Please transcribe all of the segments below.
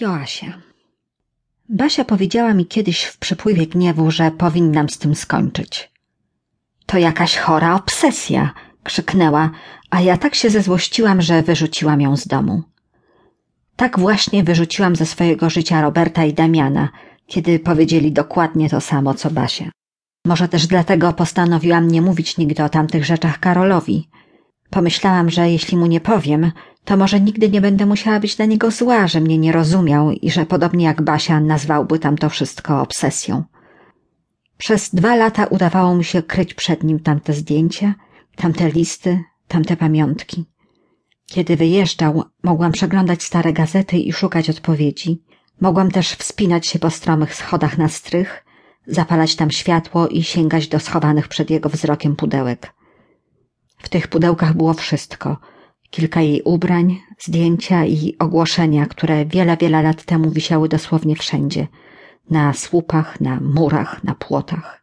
Joasia. Basia powiedziała mi kiedyś w przepływie gniewu, że powinnam z tym skończyć. To jakaś chora obsesja, krzyknęła, a ja tak się zezłościłam, że wyrzuciłam ją z domu. Tak właśnie wyrzuciłam ze swojego życia Roberta i Damiana, kiedy powiedzieli dokładnie to samo co Basia. Może też dlatego postanowiłam nie mówić nigdy o tamtych rzeczach Karolowi. Pomyślałam, że jeśli mu nie powiem, to może nigdy nie będę musiała być na niego zła, że mnie nie rozumiał i że podobnie jak Basia nazwałby tam to wszystko obsesją. Przez dwa lata udawało mi się kryć przed nim tamte zdjęcia, tamte listy, tamte pamiątki. Kiedy wyjeżdżał, mogłam przeglądać stare gazety i szukać odpowiedzi. Mogłam też wspinać się po stromych schodach na strych, zapalać tam światło i sięgać do schowanych przed jego wzrokiem pudełek. W tych pudełkach było wszystko. Kilka jej ubrań, zdjęcia i ogłoszenia, które wiele, wiele lat temu wisiały dosłownie wszędzie. Na słupach, na murach, na płotach.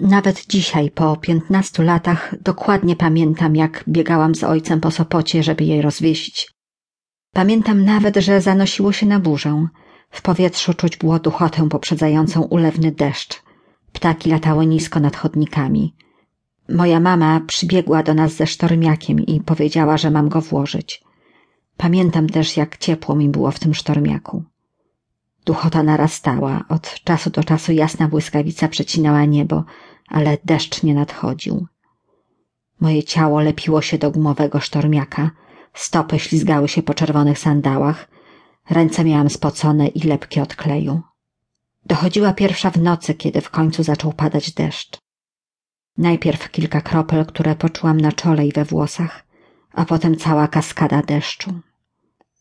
Nawet dzisiaj, po piętnastu latach, dokładnie pamiętam, jak biegałam z ojcem po Sopocie, żeby jej rozwiesić. Pamiętam nawet, że zanosiło się na burzę. W powietrzu czuć było duchotę poprzedzającą ulewny deszcz. Ptaki latały nisko nad chodnikami. Moja mama przybiegła do nas ze sztormiakiem i powiedziała, że mam go włożyć. Pamiętam też, jak ciepło mi było w tym sztormiaku. Duchota narastała, od czasu do czasu jasna błyskawica przecinała niebo, ale deszcz nie nadchodził. Moje ciało lepiło się do gumowego sztormiaka, stopy ślizgały się po czerwonych sandałach, ręce miałam spocone i lepkie od kleju. Dochodziła pierwsza w nocy, kiedy w końcu zaczął padać deszcz. Najpierw kilka kropel, które poczułam na czole i we włosach, a potem cała kaskada deszczu.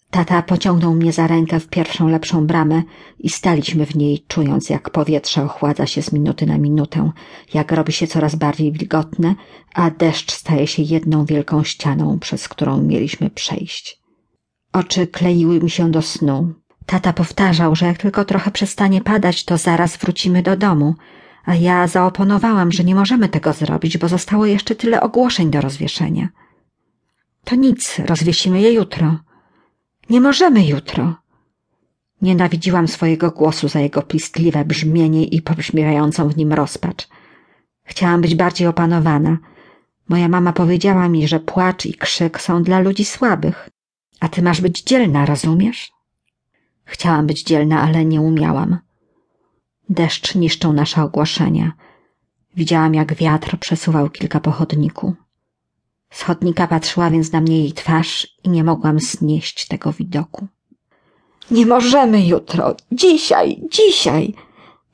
Tata pociągnął mnie za rękę w pierwszą lepszą bramę i staliśmy w niej, czując jak powietrze ochładza się z minuty na minutę, jak robi się coraz bardziej wilgotne, a deszcz staje się jedną wielką ścianą, przez którą mieliśmy przejść. Oczy kleiły mi się do snu. Tata powtarzał, że jak tylko trochę przestanie padać, to zaraz wrócimy do domu, a ja zaoponowałam, że nie możemy tego zrobić, bo zostało jeszcze tyle ogłoszeń do rozwieszenia. To nic, rozwiesimy je jutro. Nie możemy jutro. Nienawidziłam swojego głosu za jego pistliwe brzmienie i pobrzmiewającą w nim rozpacz. Chciałam być bardziej opanowana. Moja mama powiedziała mi, że płacz i krzyk są dla ludzi słabych, a ty masz być dzielna, rozumiesz? Chciałam być dzielna, ale nie umiałam. Deszcz niszczą nasze ogłoszenia. Widziałam, jak wiatr przesuwał kilka pochodniku. Z chodnika patrzyła więc na mnie jej twarz i nie mogłam znieść tego widoku. Nie możemy jutro, dzisiaj, dzisiaj!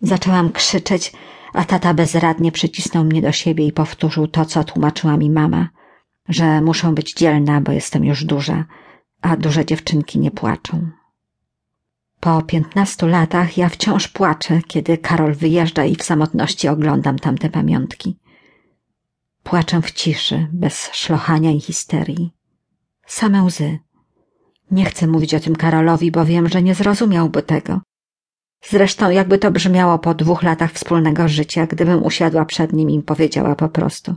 Zaczęłam krzyczeć, a tata bezradnie przycisnął mnie do siebie i powtórzył to, co tłumaczyła mi mama, że muszę być dzielna, bo jestem już duża, a duże dziewczynki nie płaczą. Po piętnastu latach ja wciąż płaczę, kiedy Karol wyjeżdża i w samotności oglądam tamte pamiątki. Płaczę w ciszy, bez szlochania i histerii. Same łzy. Nie chcę mówić o tym Karolowi, bo wiem, że nie zrozumiałby tego. Zresztą jakby to brzmiało po dwóch latach wspólnego życia, gdybym usiadła przed nim i powiedziała po prostu.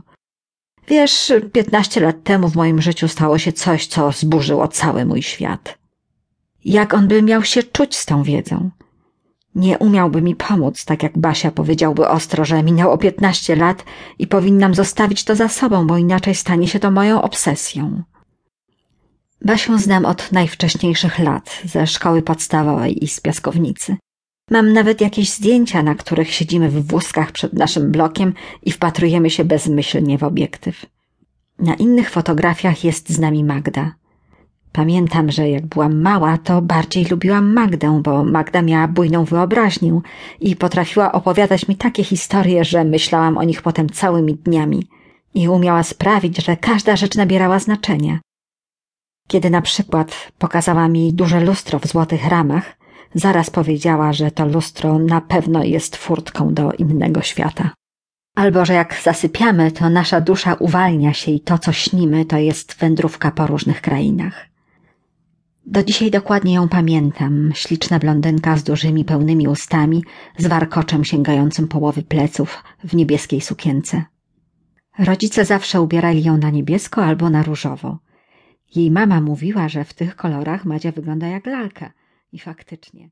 Wiesz, piętnaście lat temu w moim życiu stało się coś, co zburzyło cały mój świat. Jak on by miał się czuć z tą wiedzą? Nie umiałby mi pomóc, tak jak Basia powiedziałby ostro, że minęło piętnaście lat i powinnam zostawić to za sobą, bo inaczej stanie się to moją obsesją. Basię znam od najwcześniejszych lat, ze szkoły podstawowej i z piaskownicy. Mam nawet jakieś zdjęcia, na których siedzimy w wózkach przed naszym blokiem i wpatrujemy się bezmyślnie w obiektyw. Na innych fotografiach jest z nami Magda. Pamiętam, że jak byłam mała, to bardziej lubiłam Magdę, bo Magda miała bujną wyobraźnię i potrafiła opowiadać mi takie historie, że myślałam o nich potem całymi dniami i umiała sprawić, że każda rzecz nabierała znaczenia. Kiedy na przykład pokazała mi duże lustro w złotych ramach, zaraz powiedziała, że to lustro na pewno jest furtką do innego świata. Albo że jak zasypiamy, to nasza dusza uwalnia się i to, co śnimy, to jest wędrówka po różnych krainach. Do dzisiaj dokładnie ją pamiętam. Śliczna blondynka z dużymi, pełnymi ustami, z warkoczem sięgającym połowy pleców w niebieskiej sukience. Rodzice zawsze ubierali ją na niebiesko albo na różowo. Jej mama mówiła, że w tych kolorach Madzia wygląda jak lalka I faktycznie.